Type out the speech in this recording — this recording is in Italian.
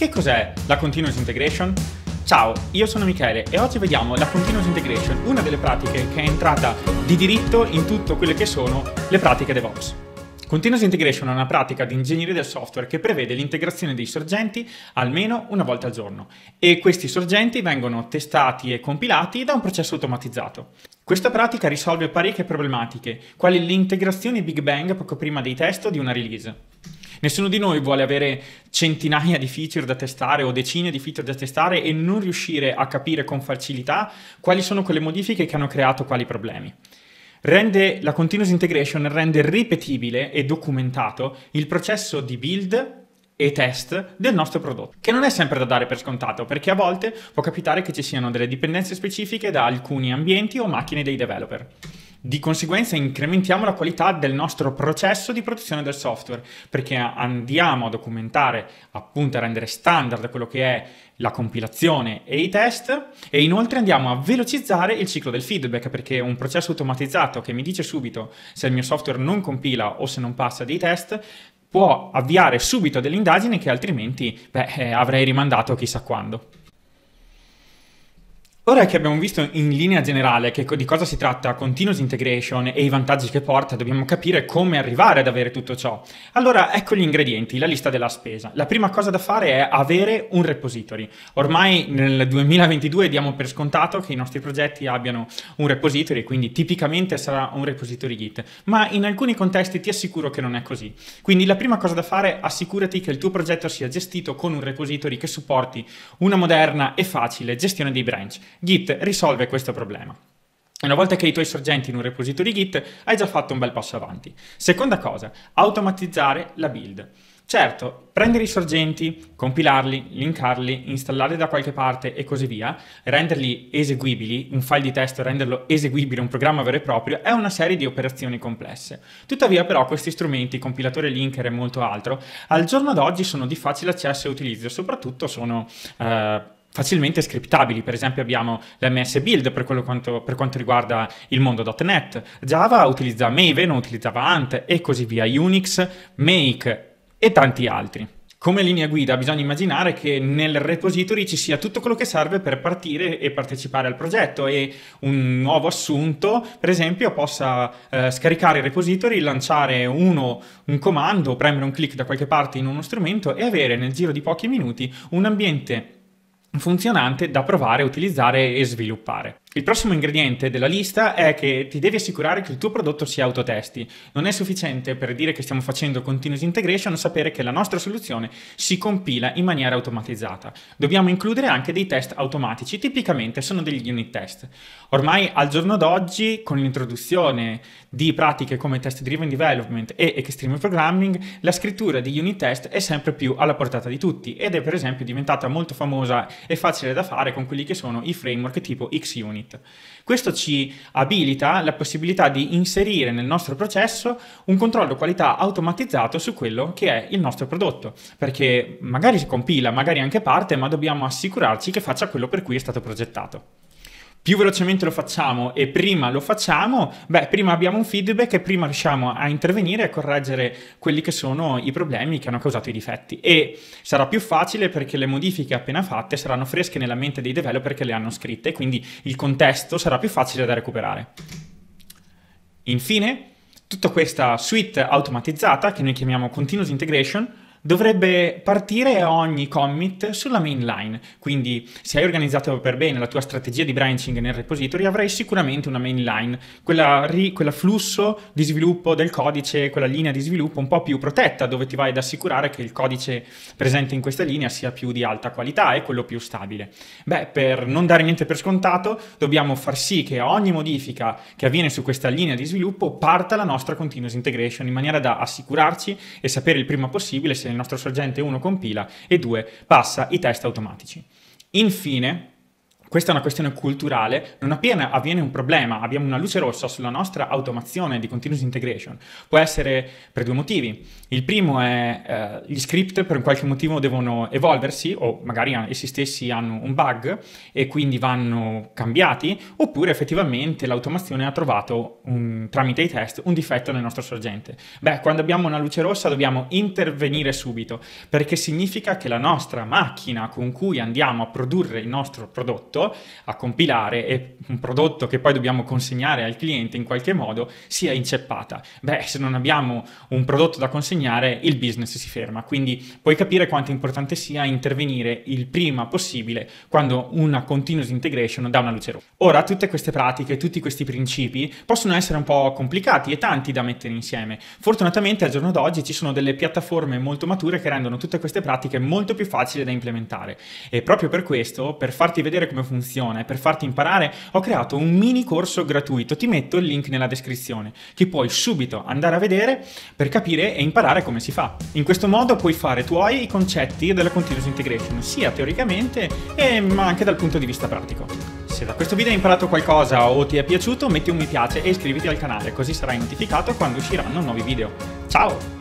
Che cos'è la continuous integration? Ciao, io sono Michele e oggi vediamo la continuous integration, una delle pratiche che è entrata di diritto in tutto quelle che sono le pratiche DevOps. Continuous Integration è una pratica di ingegneria del software che prevede l'integrazione dei sorgenti almeno una volta al giorno e questi sorgenti vengono testati e compilati da un processo automatizzato. Questa pratica risolve parecchie problematiche, quali l'integrazione Big Bang poco prima dei test o di una release. Nessuno di noi vuole avere centinaia di feature da testare o decine di feature da testare e non riuscire a capire con facilità quali sono quelle modifiche che hanno creato quali problemi. Rende la continuous integration rende ripetibile e documentato il processo di build e test del nostro prodotto, che non è sempre da dare per scontato, perché a volte può capitare che ci siano delle dipendenze specifiche da alcuni ambienti o macchine dei developer. Di conseguenza incrementiamo la qualità del nostro processo di produzione del software, perché andiamo a documentare, appunto a rendere standard quello che è la compilazione e i test e inoltre andiamo a velocizzare il ciclo del feedback perché un processo automatizzato che mi dice subito se il mio software non compila o se non passa dei test può avviare subito delle indagini che altrimenti beh, eh, avrei rimandato chissà quando. Ora che abbiamo visto in linea generale che, di cosa si tratta Continuous Integration e i vantaggi che porta, dobbiamo capire come arrivare ad avere tutto ciò. Allora, ecco gli ingredienti, la lista della spesa. La prima cosa da fare è avere un repository. Ormai nel 2022 diamo per scontato che i nostri progetti abbiano un repository, quindi tipicamente sarà un repository Git, ma in alcuni contesti ti assicuro che non è così. Quindi la prima cosa da fare è assicurati che il tuo progetto sia gestito con un repository che supporti una moderna e facile gestione dei branch Git risolve questo problema. Una volta che hai i tuoi sorgenti in un repository Git, hai già fatto un bel passo avanti. Seconda cosa, automatizzare la build. Certo, prendere i sorgenti, compilarli, linkarli, installarli da qualche parte e così via, renderli eseguibili, un file di testo renderlo eseguibile, un programma vero e proprio, è una serie di operazioni complesse. Tuttavia però questi strumenti, compilatore, linker e molto altro, al giorno d'oggi sono di facile accesso e utilizzo, soprattutto sono... Eh, facilmente scriptabili. Per esempio abbiamo l'MS Build per, quanto, per quanto riguarda il mondo.NET. Java utilizza Maven, utilizzava Ant e così via. Unix, Make e tanti altri. Come linea guida bisogna immaginare che nel repository ci sia tutto quello che serve per partire e partecipare al progetto e un nuovo assunto, per esempio, possa eh, scaricare il repository, lanciare uno, un comando, premere un clic da qualche parte in uno strumento e avere nel giro di pochi minuti un ambiente funzionante da provare, utilizzare e sviluppare. Il prossimo ingrediente della lista è che ti devi assicurare che il tuo prodotto si autotesti. Non è sufficiente per dire che stiamo facendo continuous integration sapere che la nostra soluzione si compila in maniera automatizzata. Dobbiamo includere anche dei test automatici, tipicamente sono degli unit test. Ormai al giorno d'oggi, con l'introduzione di pratiche come test driven development e extreme programming, la scrittura di unit test è sempre più alla portata di tutti ed è per esempio diventata molto famosa e facile da fare con quelli che sono i framework tipo XUnit. Unit. Questo ci abilita la possibilità di inserire nel nostro processo un controllo qualità automatizzato su quello che è il nostro prodotto, perché magari si compila, magari anche parte, ma dobbiamo assicurarci che faccia quello per cui è stato progettato più velocemente lo facciamo e prima lo facciamo, beh, prima abbiamo un feedback e prima riusciamo a intervenire e a correggere quelli che sono i problemi che hanno causato i difetti. E sarà più facile perché le modifiche appena fatte saranno fresche nella mente dei developer che le hanno scritte, quindi il contesto sarà più facile da recuperare. Infine, tutta questa suite automatizzata, che noi chiamiamo Continuous Integration, dovrebbe partire ogni commit sulla mainline. Quindi se hai organizzato per bene la tua strategia di branching nel repository avrai sicuramente una mainline, quella, ri, quella flusso di sviluppo del codice, quella linea di sviluppo un po' più protetta dove ti vai ad assicurare che il codice presente in questa linea sia più di alta qualità e quello più stabile. Beh, per non dare niente per scontato dobbiamo far sì che ogni modifica che avviene su questa linea di sviluppo parta la nostra continuous integration in maniera da assicurarci e sapere il prima possibile se il nostro sorgente 1 compila e 2 passa i test automatici. Infine, Questa è una questione culturale. Non appena avviene un problema, abbiamo una luce rossa sulla nostra automazione di continuous integration. Può essere per due motivi. Il primo è eh, gli script per un qualche motivo devono evolversi o magari essi stessi hanno un bug e quindi vanno cambiati, oppure effettivamente l'automazione ha trovato un, tramite i test un difetto nel nostro sorgente. Beh, quando abbiamo una luce rossa dobbiamo intervenire subito perché significa che la nostra macchina con cui andiamo a produrre il nostro prodotto, a compilare e un prodotto che poi dobbiamo consegnare al cliente in qualche modo sia inceppata. Beh, se non abbiamo un prodotto da consegnare consegnare, il business si ferma. Quindi puoi capire quanto importante sia intervenire il prima possibile quando una continuous integration dà una luce rossa. Ora, tutte queste pratiche, tutti questi principi possono essere un po' complicati e tanti da mettere insieme. Fortunatamente al giorno d'oggi ci sono delle piattaforme molto mature che rendono tutte queste pratiche molto più facili da implementare. E proprio per questo, per farti vedere come funziona e per farti imparare, ho creato un mini corso gratuito. Ti metto il link nella descrizione, che puoi subito andare a vedere per capire e imparare come si fa. In questo modo puoi fare tuoi i concetti della continuous integration, sia teoricamente e, ma anche dal punto di vista pratico. Se da questo video hai imparato qualcosa o ti è piaciuto, metti un mi piace e iscriviti al canale, così sarai notificato quando usciranno nuovi video. Ciao!